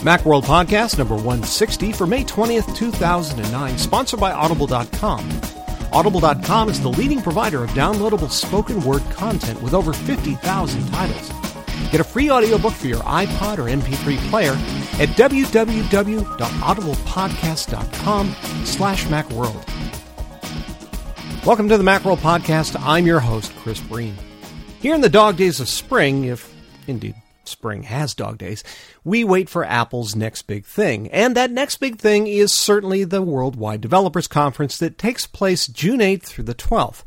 Macworld Podcast number 160 for May 20th, 2009, sponsored by Audible.com. Audible.com is the leading provider of downloadable spoken word content with over 50,000 titles. Get a free audiobook for your iPod or MP3 player at www.audiblepodcast.com slash macworld. Welcome to the Macworld Podcast. I'm your host, Chris Breen. Here in the dog days of spring, if indeed spring has dog days, we wait for Apple's next big thing. And that next big thing is certainly the Worldwide Developers Conference that takes place June 8th through the 12th.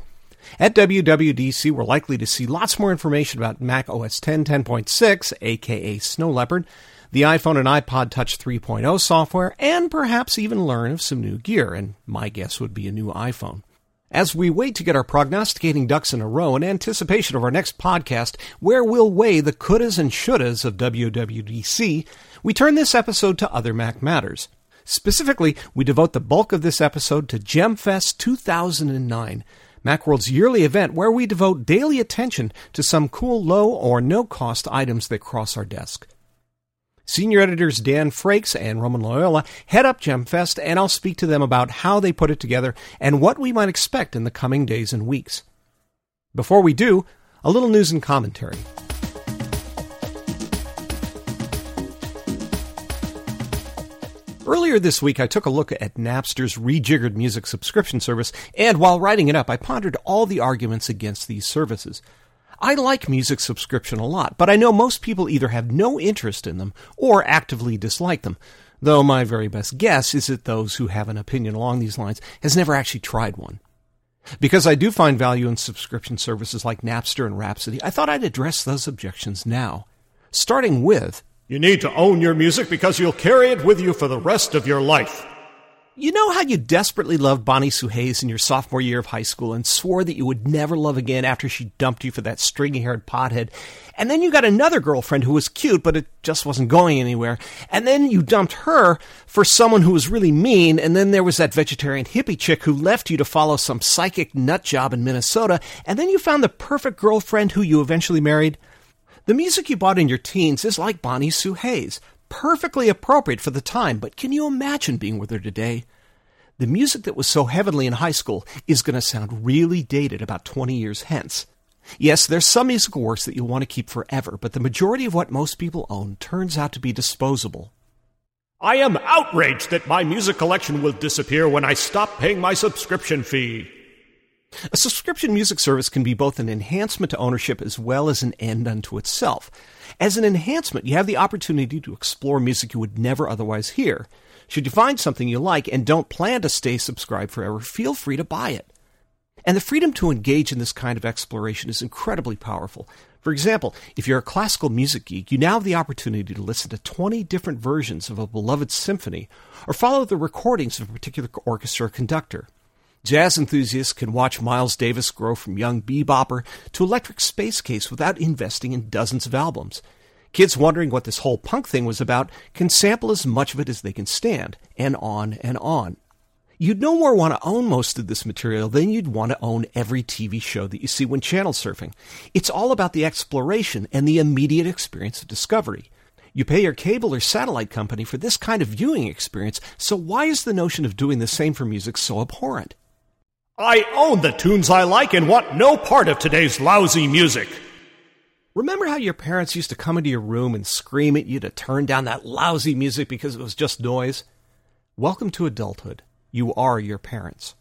At WWDC, we're likely to see lots more information about Mac OS 10 10.6, aka Snow Leopard, the iPhone and iPod Touch 3.0 software, and perhaps even learn of some new gear, and my guess would be a new iPhone. As we wait to get our prognosticating ducks in a row in anticipation of our next podcast, where we'll weigh the couldas and shouldas of WWDC, we turn this episode to other Mac matters. Specifically, we devote the bulk of this episode to GemFest 2009, Macworld's yearly event where we devote daily attention to some cool low or no cost items that cross our desk. Senior editors Dan Frakes and Roman Loyola head up GemFest, and I'll speak to them about how they put it together and what we might expect in the coming days and weeks. Before we do, a little news and commentary. Earlier this week, I took a look at Napster's rejiggered music subscription service, and while writing it up, I pondered all the arguments against these services. I like music subscription a lot, but I know most people either have no interest in them or actively dislike them. Though my very best guess is that those who have an opinion along these lines has never actually tried one. Because I do find value in subscription services like Napster and Rhapsody, I thought I'd address those objections now. Starting with You need to own your music because you'll carry it with you for the rest of your life. You know how you desperately loved Bonnie Sue Hayes in your sophomore year of high school and swore that you would never love again after she dumped you for that stringy haired pothead? And then you got another girlfriend who was cute, but it just wasn't going anywhere. And then you dumped her for someone who was really mean. And then there was that vegetarian hippie chick who left you to follow some psychic nut job in Minnesota. And then you found the perfect girlfriend who you eventually married. The music you bought in your teens is like Bonnie Sue Hayes perfectly appropriate for the time, but can you imagine being with her today? The music that was so heavenly in high school is going to sound really dated about 20 years hence. Yes, there's some musical works that you'll want to keep forever, but the majority of what most people own turns out to be disposable. I am outraged that my music collection will disappear when I stop paying my subscription fee. A subscription music service can be both an enhancement to ownership as well as an end unto itself. As an enhancement, you have the opportunity to explore music you would never otherwise hear. Should you find something you like and don't plan to stay subscribed forever, feel free to buy it. And the freedom to engage in this kind of exploration is incredibly powerful. For example, if you're a classical music geek, you now have the opportunity to listen to 20 different versions of a beloved symphony or follow the recordings of a particular orchestra or conductor. Jazz enthusiasts can watch Miles Davis grow from young bebopper to electric space case without investing in dozens of albums. Kids wondering what this whole punk thing was about can sample as much of it as they can stand, and on and on. You'd no more want to own most of this material than you'd want to own every TV show that you see when channel surfing. It's all about the exploration and the immediate experience of discovery. You pay your cable or satellite company for this kind of viewing experience, so why is the notion of doing the same for music so abhorrent? I own the tunes I like and want no part of today's lousy music. Remember how your parents used to come into your room and scream at you to turn down that lousy music because it was just noise? Welcome to adulthood. You are your parents.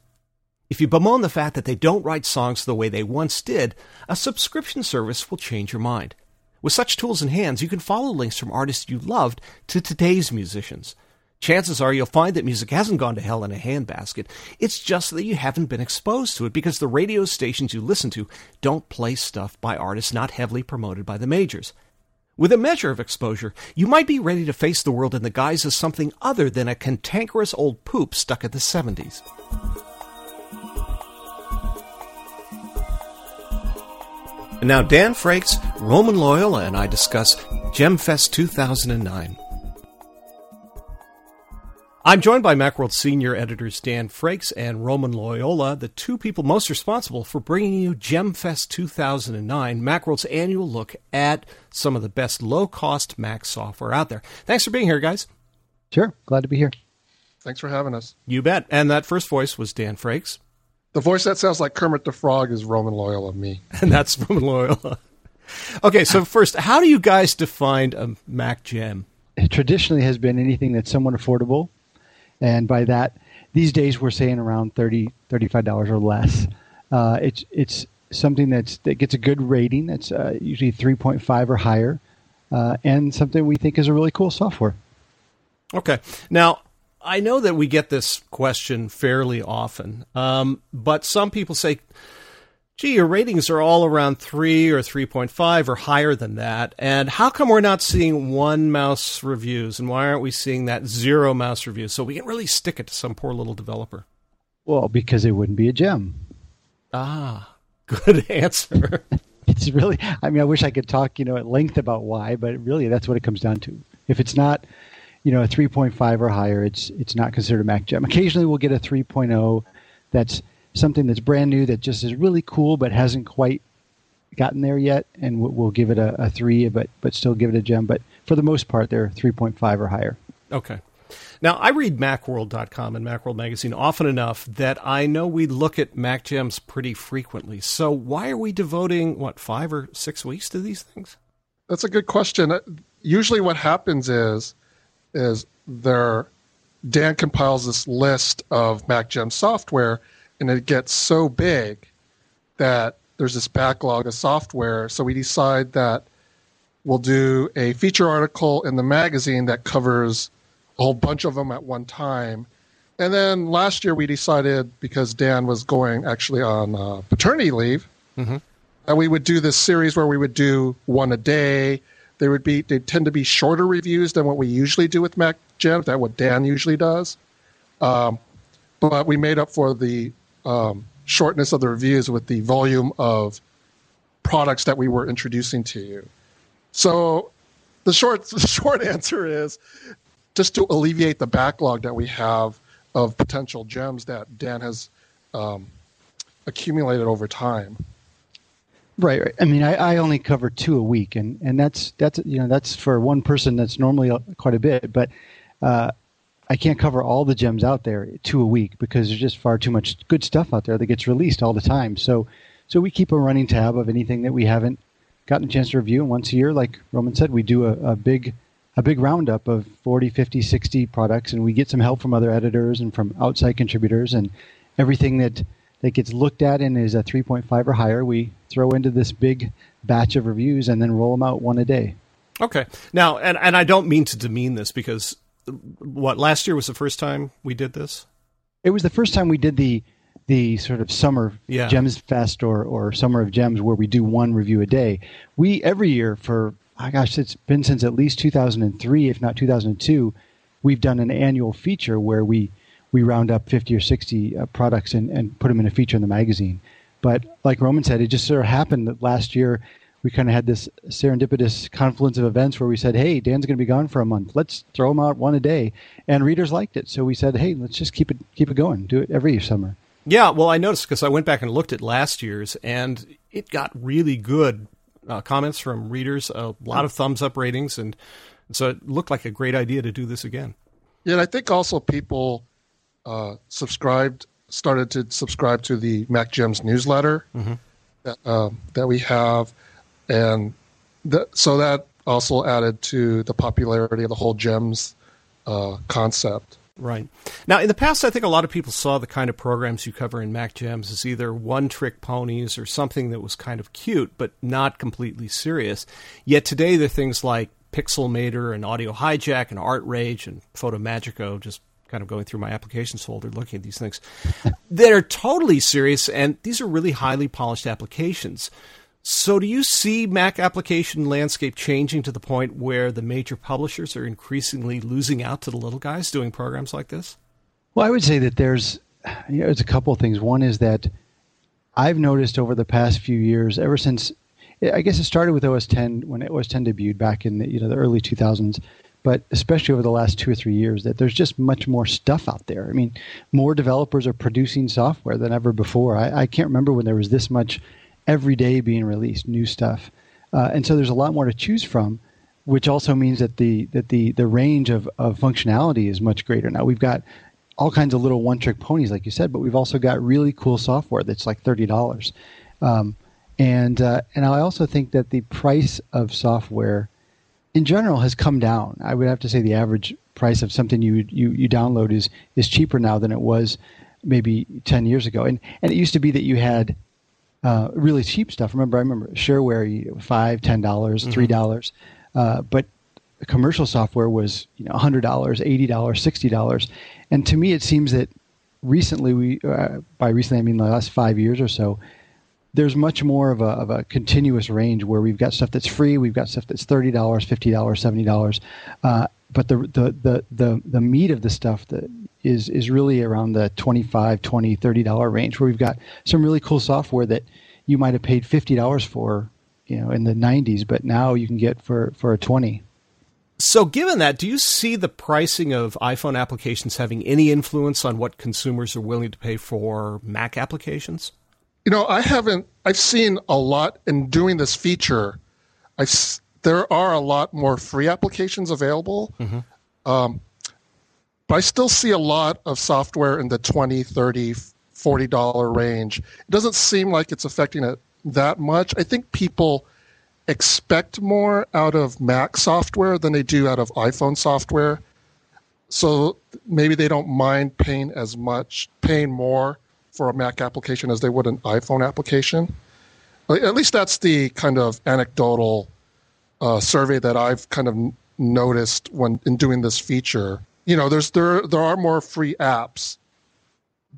If you bemoan the fact that they don't write songs the way they once did, a subscription service will change your mind. With such tools in hands, you can follow links from artists you loved to today's musicians chances are you'll find that music hasn't gone to hell in a handbasket. It's just that you haven't been exposed to it because the radio stations you listen to don't play stuff by artists not heavily promoted by the majors. With a measure of exposure, you might be ready to face the world in the guise of something other than a cantankerous old poop stuck at the 70s. And now Dan Frakes, Roman Loyola, and I discuss GemFest 2009. I'm joined by Macworld senior editors Dan Frakes and Roman Loyola, the two people most responsible for bringing you GemFest 2009, Macworld's annual look at some of the best low cost Mac software out there. Thanks for being here, guys. Sure. Glad to be here. Thanks for having us. You bet. And that first voice was Dan Frakes. The voice that sounds like Kermit the Frog is Roman Loyola, me. And that's Roman Loyola. Okay, so first, how do you guys define a Mac Gem? It traditionally has been anything that's somewhat affordable and by that, these days we're saying around 30 $35 or less. Uh, it's, it's something that's, that gets a good rating. It's uh, usually 3.5 or higher, uh, and something we think is a really cool software. Okay. Now, I know that we get this question fairly often, um, but some people say, gee, your ratings are all around 3 or 3.5 or higher than that. And how come we're not seeing one mouse reviews? And why aren't we seeing that zero mouse reviews? So we can really stick it to some poor little developer. Well, because it wouldn't be a gem. Ah, good answer. it's really, I mean, I wish I could talk, you know, at length about why, but really that's what it comes down to. If it's not, you know, a 3.5 or higher, it's it's not considered a Mac gem. Occasionally we'll get a 3.0 that's something that's brand new that just is really cool but hasn't quite gotten there yet, and we'll, we'll give it a, a, three, but but still give it a gem. But for the most part, they're three point five or higher. Okay. Now I read MacWorld.com and MacWorld magazine often enough that I know we look at Mac gems pretty frequently. So why are we devoting what five or six weeks to these things? That's a good question. Uh, usually, what happens is is there Dan compiles this list of Mac Gem software and it gets so big that there's this backlog of software. So we decide that we'll do a feature article in the magazine that covers a whole bunch of them at one time. And then last year we decided because Dan was going actually on uh, paternity leave, mm-hmm. that we would do this series where we would do one a day. They would be they tend to be shorter reviews than what we usually do with Mac Gem. That what Dan usually does. Um, but we made up for the um, shortness of the reviews with the volume of products that we were introducing to you. So the short the short answer is just to alleviate the backlog that we have of potential gems that Dan has um, accumulated over time. Right. I mean, I, I only cover two a week, and, and that's that's you know that's for one person that's normally quite a bit. But uh, I can't cover all the gems out there two a week because there's just far too much good stuff out there that gets released all the time. So, so we keep a running tab of anything that we haven't gotten a chance to review. And once a year, like Roman said, we do a, a big a big roundup of 40, 50, 60 products, and we get some help from other editors and from outside contributors, and everything that that gets looked at and is a 3.5 or higher, we throw into this big batch of reviews and then roll them out one a day. Okay. Now, and and I don't mean to demean this because what last year was the first time we did this. It was the first time we did the the sort of summer yeah. gems fest or or summer of gems where we do one review a day. We every year for oh gosh, it's been since at least 2003, if not 2002. We've done an annual feature where we we round up 50 or 60 uh, products and, and put them in a feature in the magazine. But like Roman said, it just sort of happened that last year we kind of had this serendipitous confluence of events where we said, "Hey, Dan's going to be gone for a month. Let's throw him out one a day," and readers liked it. So we said, "Hey, let's just keep it keep it going. Do it every summer." Yeah, well, I noticed because I went back and looked at last year's, and it got really good uh, comments from readers, a lot of thumbs up ratings, and so it looked like a great idea to do this again. Yeah, and I think also people uh, subscribed, started to subscribe to the Mac Gems newsletter mm-hmm. that, uh, that we have and so that also added to the popularity of the whole gems uh, concept. Right. Now, in the past, I think a lot of people saw the kind of programs you cover in Mac Gems as either one trick ponies or something that was kind of cute, but not completely serious. Yet today, there are things like Pixelmator and Audio Hijack and ArtRage and FotoMagico, just kind of going through my applications folder looking at these things that are totally serious, and these are really highly polished applications. So, do you see Mac application landscape changing to the point where the major publishers are increasingly losing out to the little guys doing programs like this? Well, I would say that there's you know, there's a couple of things. One is that I've noticed over the past few years, ever since I guess it started with OS 10 when OS 10 debuted back in the you know the early 2000s, but especially over the last two or three years, that there's just much more stuff out there. I mean, more developers are producing software than ever before. I, I can't remember when there was this much every day being released, new stuff, uh, and so there's a lot more to choose from, which also means that the that the the range of, of functionality is much greater now. We've got all kinds of little one trick ponies, like you said, but we've also got really cool software that's like thirty dollars. Um, and uh, and I also think that the price of software in general has come down. I would have to say the average price of something you you, you download is is cheaper now than it was maybe ten years ago. And and it used to be that you had uh, really cheap stuff. Remember, I remember shareware five, ten dollars, mm-hmm. three dollars, uh, but commercial software was you know hundred dollars, eighty dollars, sixty dollars. And to me, it seems that recently we uh, by recently I mean the last five years or so there's much more of a, of a continuous range where we've got stuff that's free, we've got stuff that's thirty dollars, fifty dollars, seventy dollars, uh, but the, the the the the meat of the stuff that is is really around the 25 20 30 dollar range where we've got some really cool software that you might have paid fifty dollars for you know in the 90s but now you can get for for a 20 so given that do you see the pricing of iphone applications having any influence on what consumers are willing to pay for mac applications you know, I haven't. I've seen a lot in doing this feature. I there are a lot more free applications available, mm-hmm. um, but I still see a lot of software in the 20 30 40 dollar range. It doesn't seem like it's affecting it that much. I think people expect more out of Mac software than they do out of iPhone software. So maybe they don't mind paying as much, paying more for a Mac application as they would an iPhone application. At least that's the kind of anecdotal uh, survey that I've kind of noticed when in doing this feature. You know, there's there there are more free apps,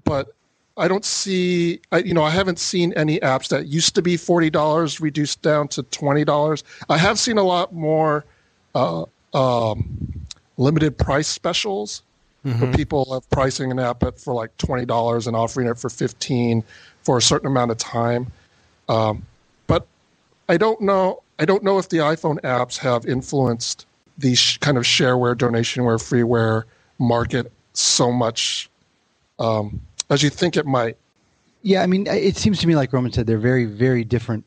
but I don't see. I, you know, I haven't seen any apps that used to be forty dollars reduced down to twenty dollars. I have seen a lot more uh, um, limited price specials mm-hmm. people of pricing an app at for like twenty dollars and offering it for fifteen for a certain amount of time. Um, but I don't know. I don't know if the iPhone apps have influenced the sh- kind of shareware, donationware, freeware market so much um, as you think it might. Yeah, I mean, it seems to me like Roman said, they're very, very different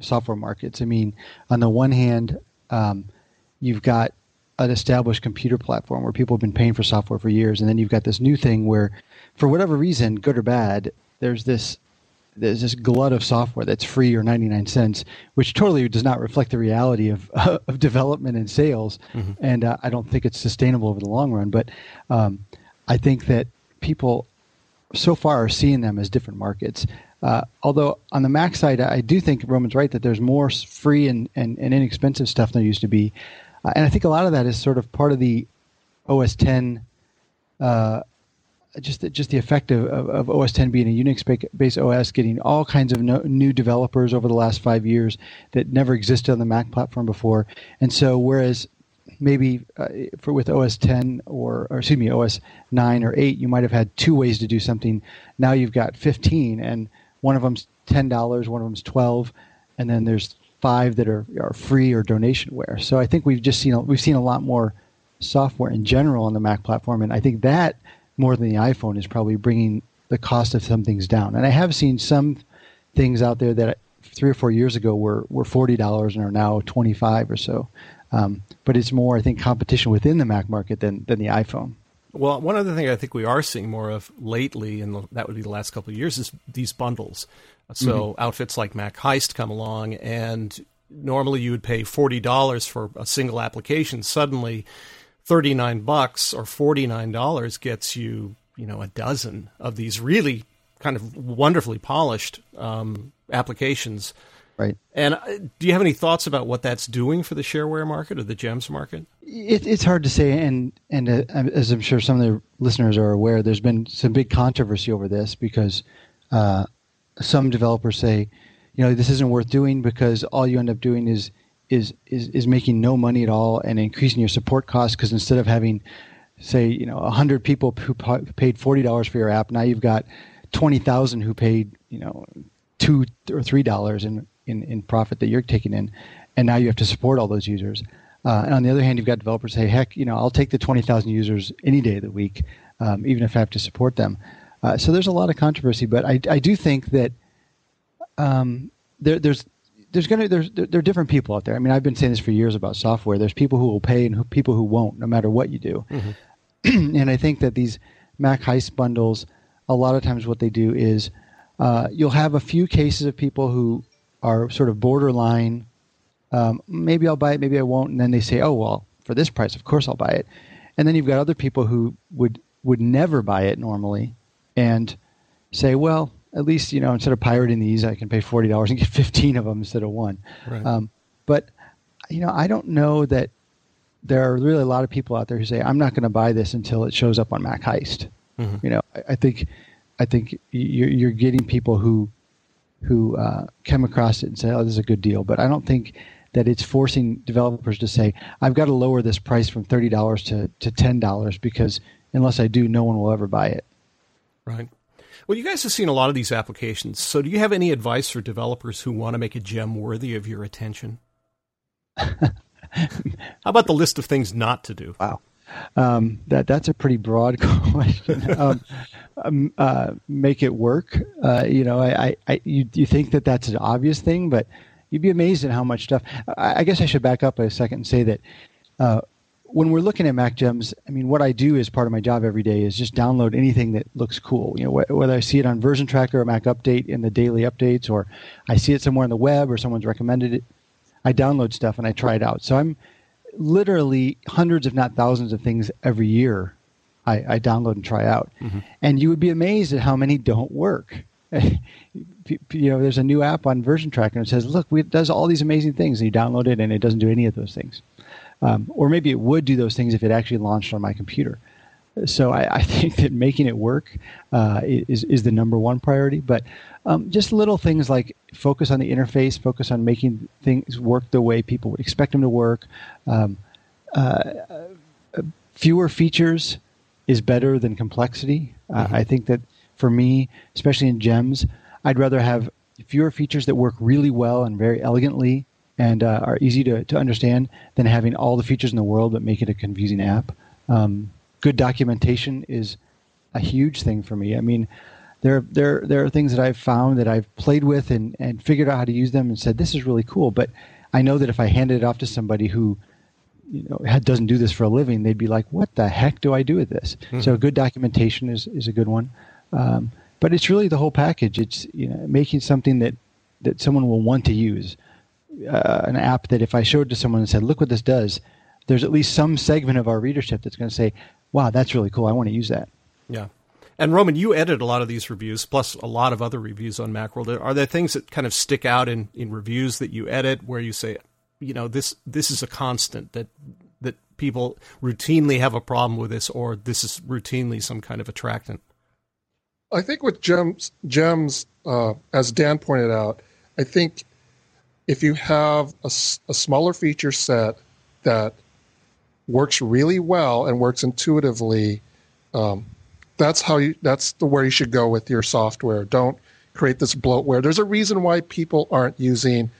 software markets. I mean, on the one hand, um, you've got an established computer platform where people have been paying for software for years, and then you've got this new thing where, for whatever reason, good or bad, there's this there's this glut of software that's free or 99 cents, which totally does not reflect the reality of, of development and sales. Mm-hmm. And uh, I don't think it's sustainable over the long run. But um, I think that people so far are seeing them as different markets. Uh, although on the Mac side, I do think Roman's right that there's more free and, and, and inexpensive stuff than there used to be. Uh, and I think a lot of that is sort of part of the OS 10, uh, just just the effect of, of, OS 10 being a Unix based OS, getting all kinds of no, new developers over the last five years that never existed on the Mac platform before. And so, whereas maybe uh, for with OS 10 or, or excuse me OS 9 or 8, you might have had two ways to do something. Now you've got 15, and one of them's ten dollars, one of them's twelve, and then there's five that are, are free or donationware. So I think we've just seen we've seen a lot more software in general on the Mac platform, and I think that more than the iPhone is probably bringing the cost of some things down. And I have seen some things out there that three or four years ago were were forty dollars and are now twenty five or so. Um, but it's more, I think, competition within the Mac market than than the iPhone. Well, one other thing I think we are seeing more of lately, and that would be the last couple of years, is these bundles. So mm-hmm. outfits like MacHeist come along, and normally you would pay forty dollars for a single application. Suddenly, thirty nine bucks or forty nine dollars gets you, you know, a dozen of these really kind of wonderfully polished um, applications. Right. And uh, do you have any thoughts about what that's doing for the shareware market or the gems market? It, it's hard to say, and and uh, as I'm sure some of the listeners are aware, there's been some big controversy over this because uh, some developers say, you know, this isn't worth doing because all you end up doing is is is, is making no money at all and increasing your support costs because instead of having say you know 100 people who paid $40 for your app now you've got 20,000 who paid you know 2 or 3 dollars in, in in profit that you're taking in and now you have to support all those users Uh, and on the other hand, you've got developers say, heck, you know, I'll take the 20,000 users any day of the week, um, even if I have to support them. Uh, so there's a lot of controversy, but I, I do think that um, there, there's there's going to there's there, there, are different people out there. I mean, I've been saying this for years about software. There's people who will pay and who, people who won't, no matter what you do. Mm-hmm. and I think that these MacHeist bundles, a lot of times, what they do is uh, you'll have a few cases of people who are sort of borderline. Um, maybe I'll buy it, maybe I won't, and then they say, "Oh well, for this price, of course I'll buy it." And then you've got other people who would would never buy it normally, and say, "Well, at least you know instead of pirating these, I can pay forty dollars and get fifteen of them instead of one." Right. Um, but you know, I don't know that there are really a lot of people out there who say, "I'm not going to buy this until it shows up on MacHeist." Mm-hmm. You know, I, I, think I think you're, you're getting people who who uh, come across it and say, "Oh, this is a good deal," but I don't think that it's forcing developers to say, "I've got to lower this price from thirty dollars to to ten dollars because unless I do, no one will ever buy it." Right. Well, you guys have seen a lot of these applications. So, do you have any advice for developers who want to make a gem worthy of your attention? How about the list of things not to do? Wow. Um, that that's a pretty broad question. Um, um, uh, make it work. Uh, you know, I, I, you, you think that that's an obvious thing, but you'd be amazed at how much stuff. I, I guess I should back up a second and say that uh, when we're looking at Mac Gems, I mean, what I do as part of my job every day is just download anything that looks cool. You know, wh- whether I see it on VersionTracker or MacUpdate in the daily updates, or I see it somewhere on the web or someone's recommended it, I download stuff and I try it out. So I'm literally hundreds, if not thousands, of things every year I, I download and try out. Mm-hmm. And you would be amazed at how many don't work. you know, there's a new app on VersionTracker and it says, "Look, it does all these amazing things." And you download it, and it doesn't do any of those things. Um, or maybe it would do those things if it actually launched on my computer. So I, I think that making it work uh, is is the number one priority. But um, just little things like focus on the interface, focus on making things work the way people would expect them to work. Um, uh, fewer features is better than complexity. Uh, mm-hmm. I think that for me, especially in gems, I'd rather have fewer features that work really well and very elegantly and uh, are easy to, to understand than having all the features in the world but make it a confusing app. Um, good documentation is a huge thing for me. I mean, there there there are things that I've found that I've played with and, and figured out how to use them and said this is really cool. But I know that if I handed it off to somebody who you know doesn't do this for a living, they'd be like, "What the heck do I do with this?" Mm-hmm. So good documentation is is a good one. Um, but it's really the whole package. It's you know making something that that someone will want to use. Uh, an app that if I showed to someone and said, "Look what this does," there's at least some segment of our readership that's going to say, "Wow, that's really cool. I want to use that." Yeah. And Roman, you edit a lot of these reviews, plus a lot of other reviews on Macworld. Are there things that kind of stick out in, in reviews that you edit where you say, you know, this this is a constant that that people routinely have a problem with this, or this is routinely some kind of attractant? I think with gems, gems, uh, as Dan pointed out, I think if you have a, a smaller feature set that works really well and works intuitively, um, that's how you that's the where you should go with your software. Don't create this bloatware. There's a reason why people aren't using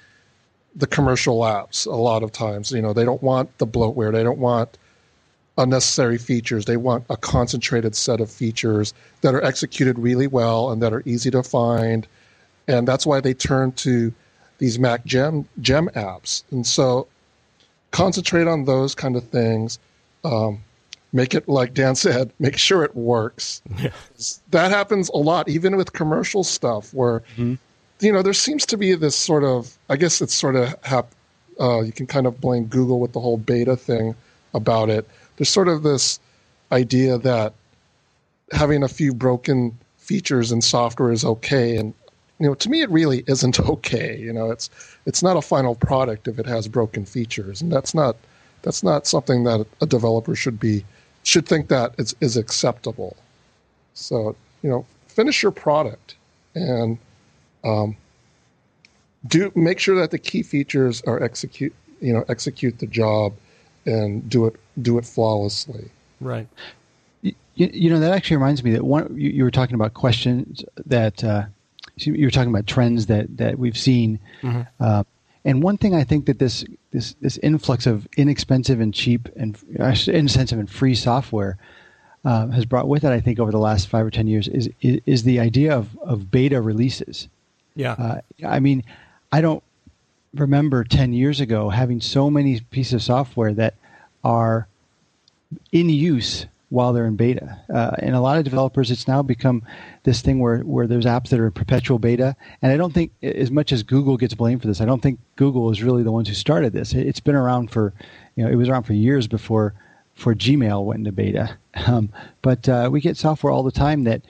the commercial apps a lot of times. You know, they don't want the bloatware. They don't want unnecessary features. They want a concentrated set of features that are executed really well and that are easy to find. And that's why they turn to these Mac Gem Gem apps. And so concentrate on those kind of things. Um, make it like Dan said, make sure it works. Yeah. That happens a lot, even with commercial stuff, where mm-hmm. you know there seems to be this sort of. I guess it's sort of hap- uh, you can kind of blame Google with the whole beta thing about it. There's sort of this idea that having a few broken features in software is okay, and you know to me it really isn't okay. You know, it's it's not a final product if it has broken features, and that's not that's not something that a developer should be should think that is, is acceptable. So, you know, finish your product and um, do make sure that the key features are execute, you know, execute the job and do it do it flawlessly. Right. You, you know that actually reminds me that one you, you were talking about questions that uh, you were talking about trends that that we've seen, mm-hmm. uh, And one thing I think that this this this influx of inexpensive and cheap and inexpensive and free software uh, has brought with it, I think, over the last five or ten years, is is, is the idea of of beta releases. Yeah. Uh, I mean, I don't remember ten years ago having so many pieces of software that are in use while they're in beta. Uh, and a lot of developers, it's now become this thing where, where there's apps that are perpetual beta. And I don't think, as much as Google gets blamed for this, I don't think Google is really the ones who started this. It's been around for, you know, it was around for years before, before Gmail went into beta. Um, but uh, we get software all the time that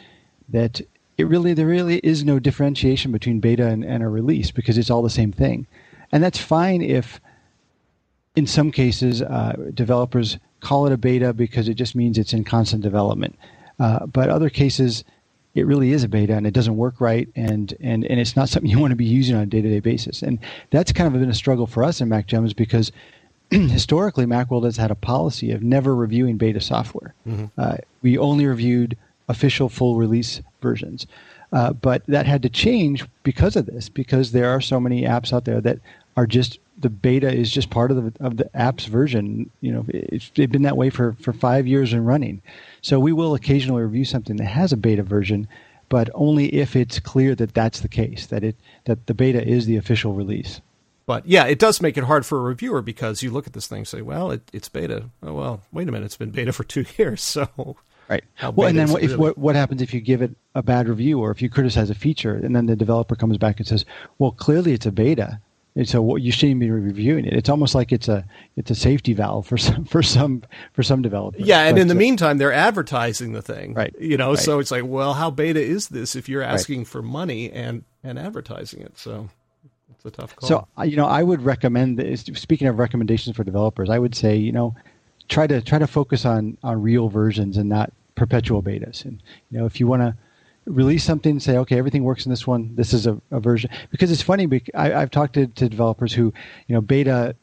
that it really there really is no differentiation between beta and, and a release because it's all the same thing, and that's fine if in some cases uh, developers call it a beta because it just means it's in constant development. Uh, but other cases, it really is a beta and it doesn't work right and, and, and it's not something you want to be using on a day-to-day basis. And that's kind of been a struggle for us in MacGems because historically Macworld has had a policy of never reviewing beta software. Mm-hmm. Uh, we only reviewed official full release versions. Uh, but that had to change because of this, because there are so many apps out there that are just the beta is just part of the of the app's version. You know, it's, it's been that way for for five years and running. So we will occasionally review something that has a beta version, but only if it's clear that that's the case, that it that the beta is the official release. But yeah, it does make it hard for a reviewer because you look at this thing and say, "Well, it, it's beta." Oh, well, wait a minute, it's been beta for two years, so right. Well, and then what, if, what what happens if you give it a bad review or if you criticize a feature, and then the developer comes back and says, "Well, clearly it's a beta." And so you shouldn't be reviewing it. It's almost like it's a it's a safety valve for some for some for some developers. Yeah, and but, in the uh, meantime, they're advertising the thing, right? You know, right. so it's like, well, how beta is this if you're asking right. for money and and advertising it? So it's a tough call. So you know, I would recommend. This, speaking of recommendations for developers, I would say you know, try to try to focus on on real versions and not perpetual betas. And you know, if you want to release something and say, okay, everything works in this one. This is a, a version because it's funny. I, have talked to, to developers who, you know, beta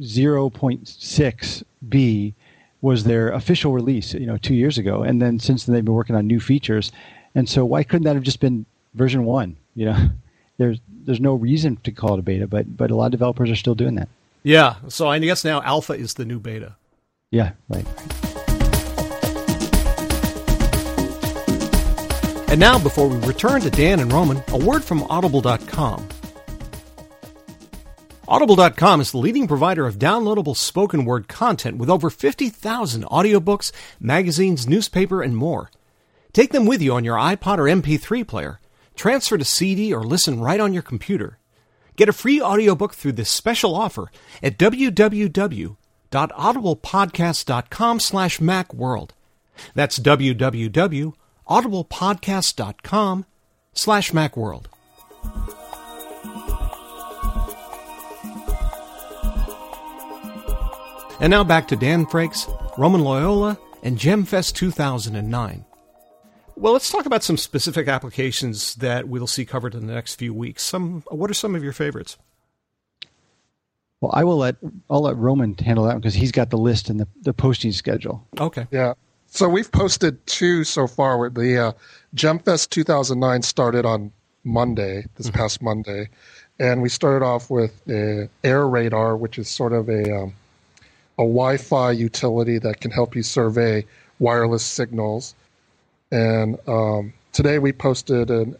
0.6b was their official release, you know, two years ago, and then since then they've been working on new features. And so why couldn't that have just been version one? You know, there's there's no reason to call it a beta, but but a lot of developers are still doing that. Yeah. So I guess now alpha is the new beta. Yeah. Right. And now, before we return to Dan and Roman, a word from Audible.com. Audible.com is the leading provider of downloadable spoken word content with over 50,000 audiobooks, magazines, newspaper, and more. Take them with you on your iPod or MP3 player, transfer to CD, or listen right on your computer. Get a free audiobook through this special offer at www.audiblepodcast.com slash macworld. That's www audiblepodcast.com slash macworld. And now back to Dan Frakes, Roman Loyola, and GemFest 2009. Well, let's talk about some specific applications that we'll see covered in the next few weeks. Some, what are some of your favorites? Well, I will let I'll let Roman handle that because he's got the list and the, the posting schedule. Okay. Yeah. So we've posted two so far. The uh, GemFest 2009 started on Monday, this mm-hmm. past Monday, and we started off with AirRadar, which is sort of a um, a Wi-Fi utility that can help you survey wireless signals. And um, today we posted an,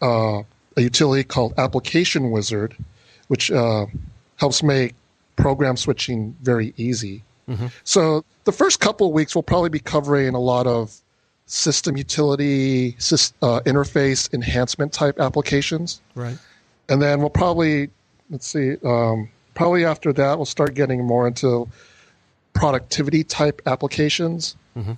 uh, a utility called Application Wizard, which uh, helps make program switching very easy. Mm-hmm. So the first couple of weeks we'll probably be covering a lot of system utility uh, interface enhancement type applications. Right. And then we'll probably let's see, um, probably after that we'll start getting more into productivity type applications. Mm-hmm.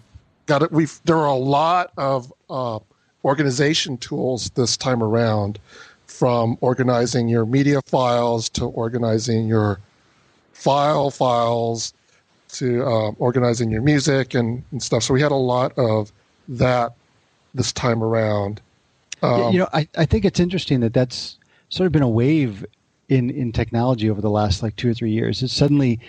Got it. We've there are a lot of uh, organization tools this time around, from organizing your media files to organizing your file files to uh, organizing your music and, and, stuff. So we had a lot of that this time around. Um, you know, I, I think it's interesting that that's sort of been a wave in, in technology over the last like two or three years. It's suddenly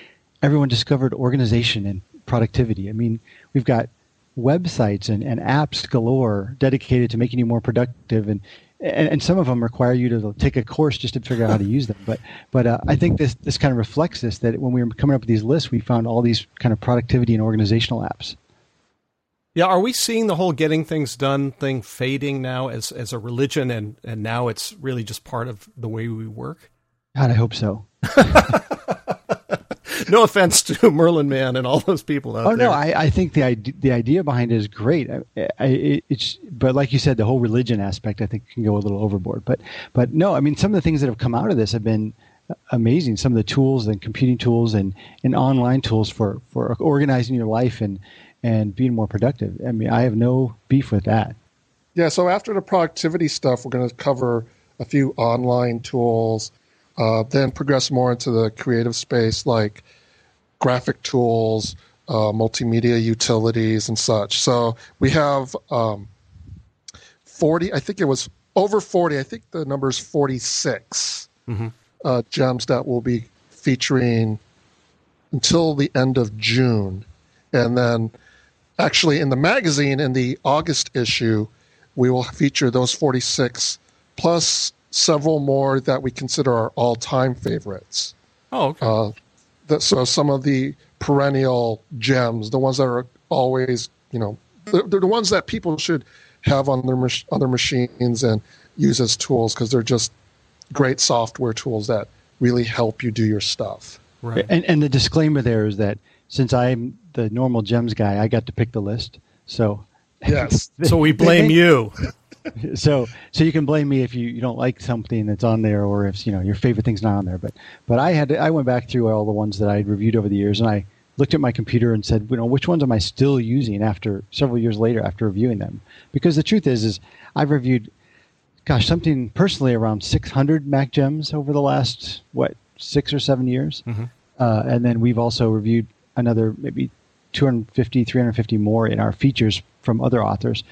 everyone discovered organization and productivity. I mean, we've got websites and, and apps galore dedicated to making you more productive and and, and, some of them require you to take a course just to figure out how to use them. But but uh, I think this this kind of reflects this that when we were coming up with these lists, we found all these kind of productivity and organizational apps. Yeah, are we seeing the whole getting things done thing fading now as as a religion, and and now it's really just part of the way we work? God, I hope so. no offense to Merlin Mann and all those people out oh, there. Oh no, I, I think the idea, the idea behind it is great. I, I, it's but like you said, the whole religion aspect I think can go a little overboard. But but no, I mean some of the things that have come out of this have been amazing. Some of the tools and computing tools and, and online tools for, for organizing your life and and being more productive. I mean, I have no beef with that. Yeah. So after the productivity stuff, we're going to cover a few online tools uh, then progress more into the creative space like graphic tools, uh, multimedia utilities, and such. So we have um, 40, I think it was over 40, I think the number is 46 mm-hmm. uh, gems that will be featuring until the end of June. And then actually in the magazine, in the August issue, we will feature those 46 plus several more that we consider our all-time favorites. Oh, okay. Uh, that, so some of the perennial gems, the ones that are always, you know, they're, they're the ones that people should have on their mach- other machines and use as tools because they're just great software tools that really help you do your stuff. Right. And, and the disclaimer there is that since I'm the normal gems guy, I got to pick the list. So yes, so we blame you. so so you can blame me if you, you don't like something that's on there or if you know your favorite thing's not on there. But but i had to, i went back through all the ones that i had reviewed over the years and i looked at my computer and said you know which ones am i still using after several years later after reviewing them? Because the truth is is i've reviewed gosh something personally around 600 mac gems over the last what six or seven years? Mm-hmm. uh, and then we've also reviewed another maybe 250 350 more in our features from other authors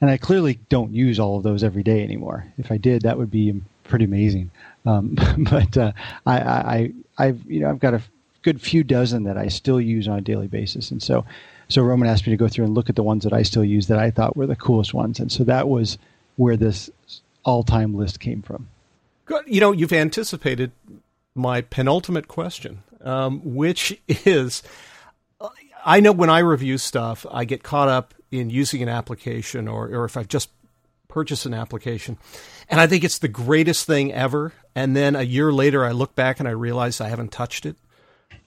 and I clearly don't use all of those every day anymore. If I did, that would be pretty amazing. Um, but uh, I, I, I've you know I've got a good few dozen that I still use on a daily basis, and so so Roman asked me to go through and look at the ones that I still use that I thought were the coolest ones, and so that was where this all-time list came from. You know, you've anticipated my penultimate question, um, which is, I know when I review stuff, I get caught up in using an application or, or if I've just purchased an application. And I think it's the greatest thing ever. And then a year later, I look back and I realize I haven't touched it.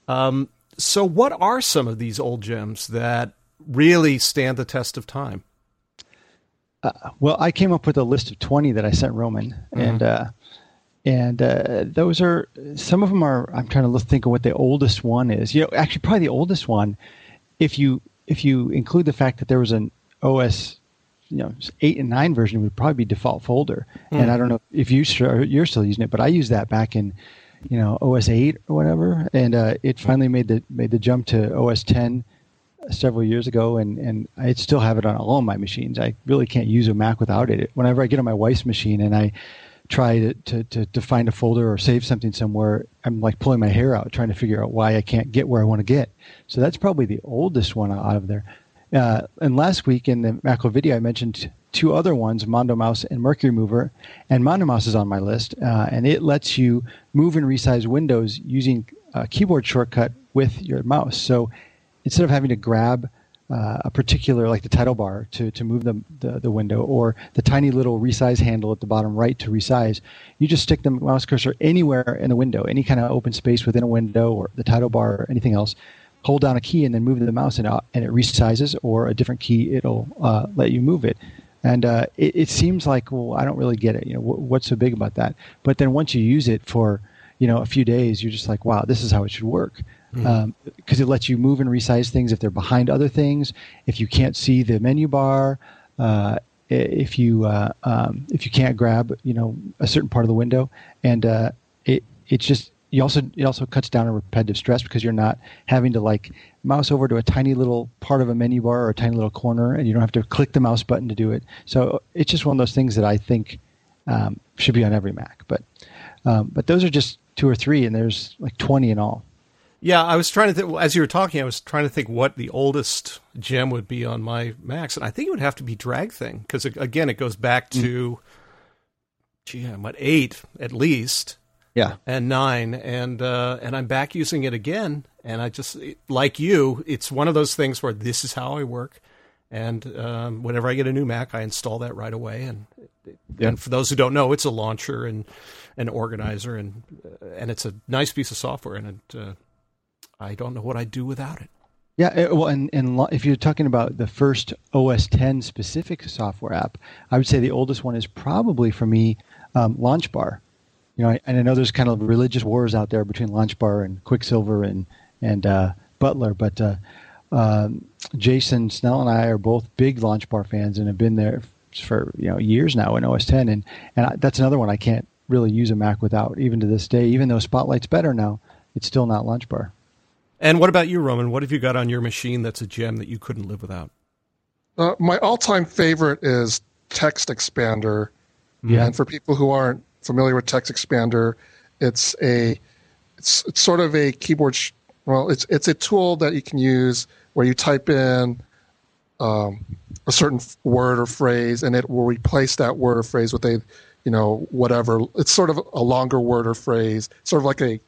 Um, so, what are some of these old gems that really stand the test of time? Uh, well, I came up with a list of 20 that I sent Roman. Mm-hmm. And, uh, and uh, those are some of them are. I'm trying to think of what the oldest one is. You know, actually, probably the oldest one. If you if you include the fact that there was an OS, you know, eight and nine version, would probably be default folder. Mm. And I don't know if you you're still using it, but I used that back in, you know, OS eight or whatever, and uh, it finally made the made the jump to OS ten several years ago, and and I still have it on all my machines. I really can't use a Mac without it. Whenever I get on my wife's machine and I try to, to, to, to, find a folder or save something somewhere, I'm like pulling my hair out trying to figure out why I can't get where I want to get. So that's probably the oldest one out of there. Uh, and last week in the macro video, I mentioned two other ones, MondoMouse and Mercury Mover. And MondoMouse is on my list, uh, and it lets you move and resize windows using a keyboard shortcut with your mouse. So instead of having to grab uh, a particular, like the title bar, to, to move the, the, the, window, or the tiny little resize handle at the bottom right to resize. You just stick the mouse cursor anywhere in the window, any kind of open space within a window, or the title bar, or anything else. Hold down a key and then move the mouse, and, uh, and it resizes, or a different key, it'll uh, let you move it. And uh, it, it, seems like, well, I don't really get it. You know, what's so big about that? But then once you use it for, you know, a few days, you're just like, wow, this is how it should work because mm-hmm. um, it lets you move and resize things if they're behind other things. If you can't see the menu bar, uh, if you uh, um, if you can't grab you know a certain part of the window, and uh, it it's just you also it also cuts down on repetitive stress because you're not having to like mouse over to a tiny little part of a menu bar or a tiny little corner, and you don't have to click the mouse button to do it. So it's just one of those things that I think um, should be on every Mac. But um, but those are just two or three, and there's like twenty in all. Yeah, I was trying to think as you were talking. I was trying to think what the oldest gem would be on my Macs, and I think it would have to be DragThing because again, it goes back mm. to gee, I'm at eight at least. Yeah. And nine, and uh, and I'm back using it again. And I just like you, it's one of those things where this is how I work. And um, whenever I get a new Mac, I install that right away. And Yeah. and for those who don't know, it's a launcher and an organizer, and uh, and it's a nice piece of software. And it, uh, I don't know what I'd do without it. Yeah, uh, well, and, and if you're talking about the first OS 10 specific software app, I would say the oldest one is probably for me um, LaunchBar. You know, and I know there's kind of religious wars out there between LaunchBar and Quicksilver and and uh, Butler, but uh, um, Jason Snell and I are both big LaunchBar fans and have been there for you know years now in OS 10, and and I, that's another one I can't really use a Mac without, even to this day. Even though Spotlight's better now, it's still not LaunchBar. And what about you, Roman? What have you got on your machine that's a gem that you couldn't live without? Uh, my all-time favorite is TextExpander. Yeah. And for people who aren't familiar with TextExpander, it's a it's, it's sort of a keyboard. Sh- well, it's it's a tool that you can use where you type in um, a certain f- word or phrase, and it will replace that word or phrase with a you know whatever. It's sort of a longer word or phrase, sort of like a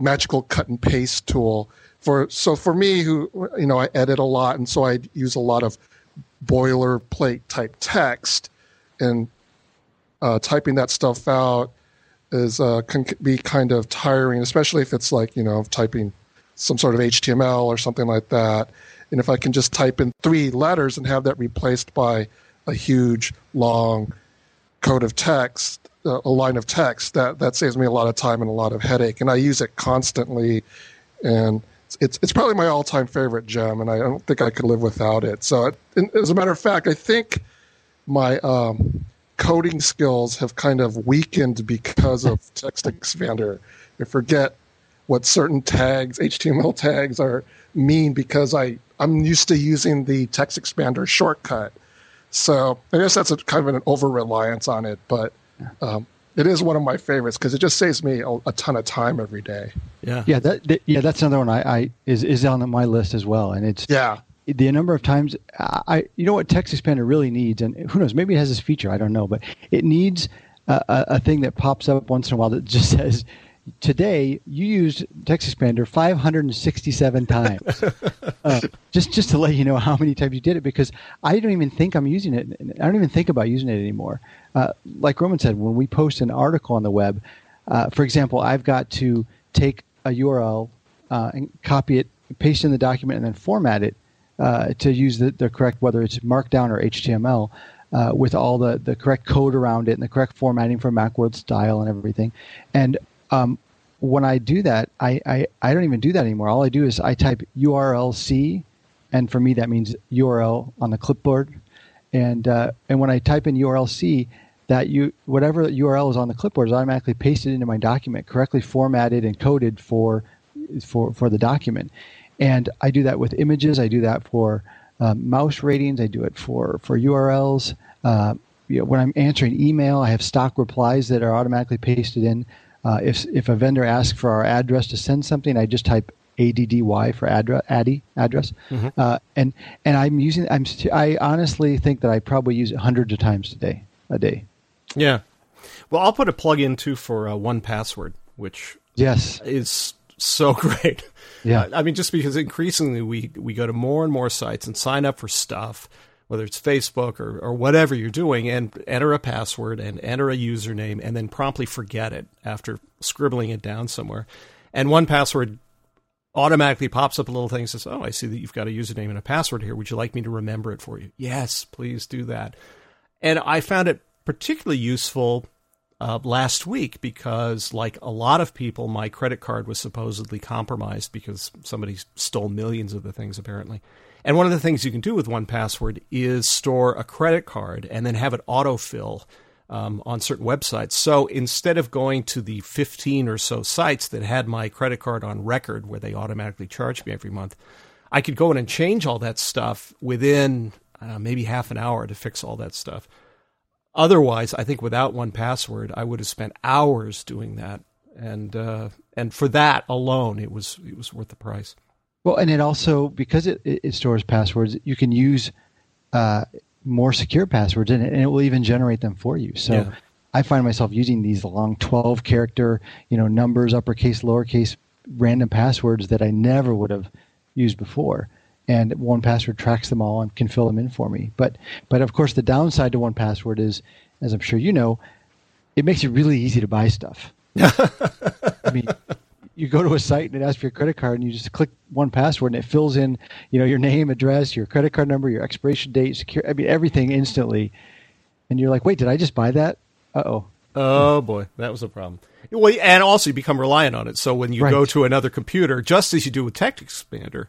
magical cut and paste tool for so for me who you know I edit a lot and so I use a lot of boilerplate type text and uh, typing that stuff out is uh, can be kind of tiring, especially if it's like you know typing some sort of HTML or something like that. And if I can just type in three letters and have that replaced by a huge long code of text, a line of text, that that saves me a lot of time and a lot of headache. And I use it constantly, and it's it's probably my all time favorite gem, and I don't think I could live without it. So, it, as a matter of fact, I think my um, coding skills have kind of weakened because of TextExpander. I forget what certain tags, HTML tags, are mean because I I'm used to using the TextExpander shortcut. So I guess that's a kind of an over reliance on it, but um, it is one of my favorites because it just saves me a, a ton of time every day. Yeah. Yeah, that, that yeah, that's another one I, I is is on my list as well, and it's Yeah, the number of times I you know what TextExpander really needs, and who knows, maybe it has this feature, I don't know, but it needs a, a, a thing that pops up once in a while that just says. Today you used TextExpander 567 times. uh, just just to let you know how many times you did it, because I don't even think I'm using it. I don't even think about using it anymore. Uh, like Roman said, when we post an article on the web, uh, for example, I've got to take a URL uh, and copy it, paste it in the document, and then format it uh, to use the, the correct, whether it's Markdown or HTML, uh, with all the, the correct code around it and the correct formatting for Macworld style and everything. And um, when I do that, I, I, I don't even do that anymore. All I do is I type URLC, and for me that means URL on the clipboard. And uh, and when I type in URLC, that you whatever URL is on the clipboard is automatically pasted into my document, correctly formatted and coded for for for the document. And I do that with images. I do that for um, mouse ratings. I do it for for URLs. Uh, you know, when I'm answering email, I have stock replies that are automatically pasted in. Uh, if if a vendor asks for our address to send something, I just type addy for address, addy address, uh, and and I'm using. I'm st- I honestly think that I probably use it hundreds of times a day. A day. Yeah. Well, I'll put a plug in too for uh, 1Password, which Yes. is so great. Yeah. I mean, just because increasingly we we go to more and more sites and sign up for stuff, whether it's Facebook or, or whatever you're doing, and enter a password and enter a username, and then promptly forget it after scribbling it down somewhere. And 1Password automatically pops up a little thing and says, "Oh, I see that you've got a username and a password here. Would you like me to remember it for you?" Yes, please do that. And I found it particularly useful uh, last week because, like a lot of people, my credit card was supposedly compromised because somebody stole millions of the things apparently. And one of the things you can do with 1Password is store a credit card and then have it autofill um, on certain websites. So instead of going to the 15 or so sites that had my credit card on record where they automatically charge me every month, I could go in and change all that stuff within uh, maybe half an hour to fix all that stuff. Otherwise, I think without 1Password, I would have spent hours doing that, and uh, and for that alone, it was it was worth the price. Well, and it also because it, it stores passwords, you can use uh, more secure passwords in it, and it will even generate them for you. So, Yeah. I find myself using these long 12 character, you know, numbers, uppercase, lowercase, random passwords that I never would have used before. And 1Password tracks them all and can fill them in for me. But but of course the downside to 1Password is, as I'm sure you know, it makes it really easy to buy stuff. I mean, you go to a site and it asks for your credit card, and you just click 1Password, and it fills in, you know, your name, address, your credit card number, your expiration date, secure. I mean, everything instantly. And you're like, wait, did I just buy that? Uh oh. Oh boy, that was a problem. Well, and also you become reliant on it. So when you Right. go to another computer, just as you do with TextExpander,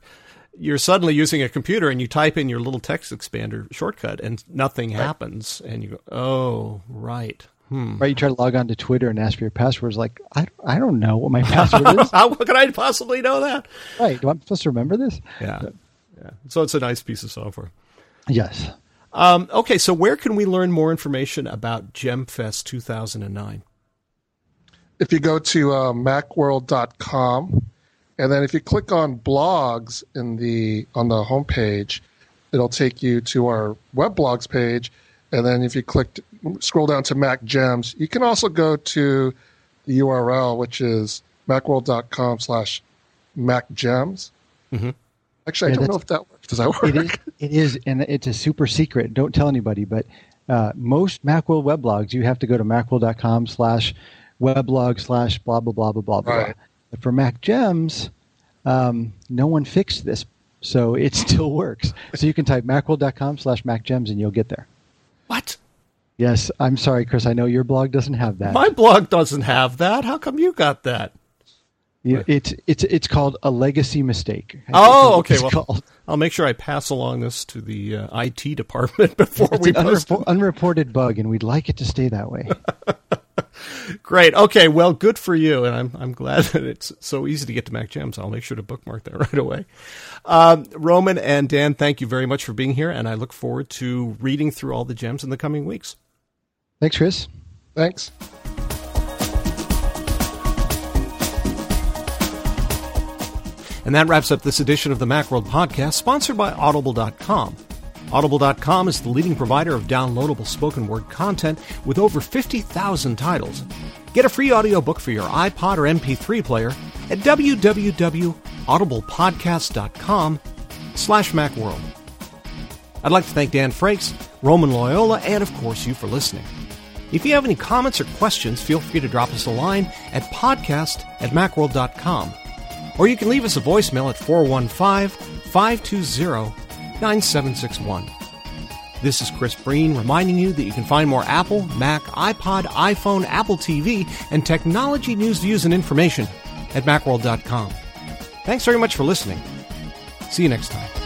you're suddenly using a computer and you type in your little TextExpander shortcut and nothing happens, and you go, oh right. Hmm. Right, you try to log on to Twitter and ask for your password. It's Like, I, I don't know what my password is. How could I possibly know that? right, do I'm supposed to remember this? Yeah, yeah. So it's a nice piece of software. Yes. Um, okay, so where can we learn more information about GemFest 2009? if you go to uh, macworld.com and then if you click on blogs in the on the homepage it'll take you to our web blogs page and then if you click scroll down to mac gems you can also go to the url which is macworld.com slash mac gems Mhm. actually i Yeah, don't know if that works does that work It is, it is, and it's a super secret. Don't tell anybody, but uh, most Macworld weblogs, you have to go to macworld.com slash weblog slash blah, blah, blah, blah, blah, blah. Right. But for Mac Gems, um, no one fixed this, so it still works. So you can type macworld.com slash macgems and you'll get there. What? Yes, I'm sorry, Chris. I know your blog doesn't have that. My blog doesn't have that. How come you got that? You- it's it's it's called a legacy mistake. I Oh, okay. Well, called. I'll make sure I pass along this to the uh, IT department before It's we an unreported bug, and we'd like it to stay that way. Great. Okay. Well, good for you, and I'm I'm glad that it's so easy to get to Mac Gems. I'll make sure to bookmark that right away. Um, Roman and Dan, thank you very much for being here, and I look forward to reading through all the gems in the coming weeks. Thanks, Chris. thanks And that wraps up this edition of the Macworld Podcast, sponsored by Audible.com. Audible.com is the leading provider of downloadable spoken word content with over 50,000 titles. Get a free audiobook for your iPod or MP3 player at www.audiblepodcast.com slash macworld. I'd like to thank Dan Frakes, Roman Loyola, and of course you for listening. If you have any comments or questions, feel free to drop us a line at podcast at macworld.com. Or you can leave us a voicemail at 415 520 9761. This is Chris Breen reminding you that you can find more Apple, Mac, iPod, iPhone, Apple TV, and technology news, views, and information at macworld.com. Thanks very much for listening. See you next time.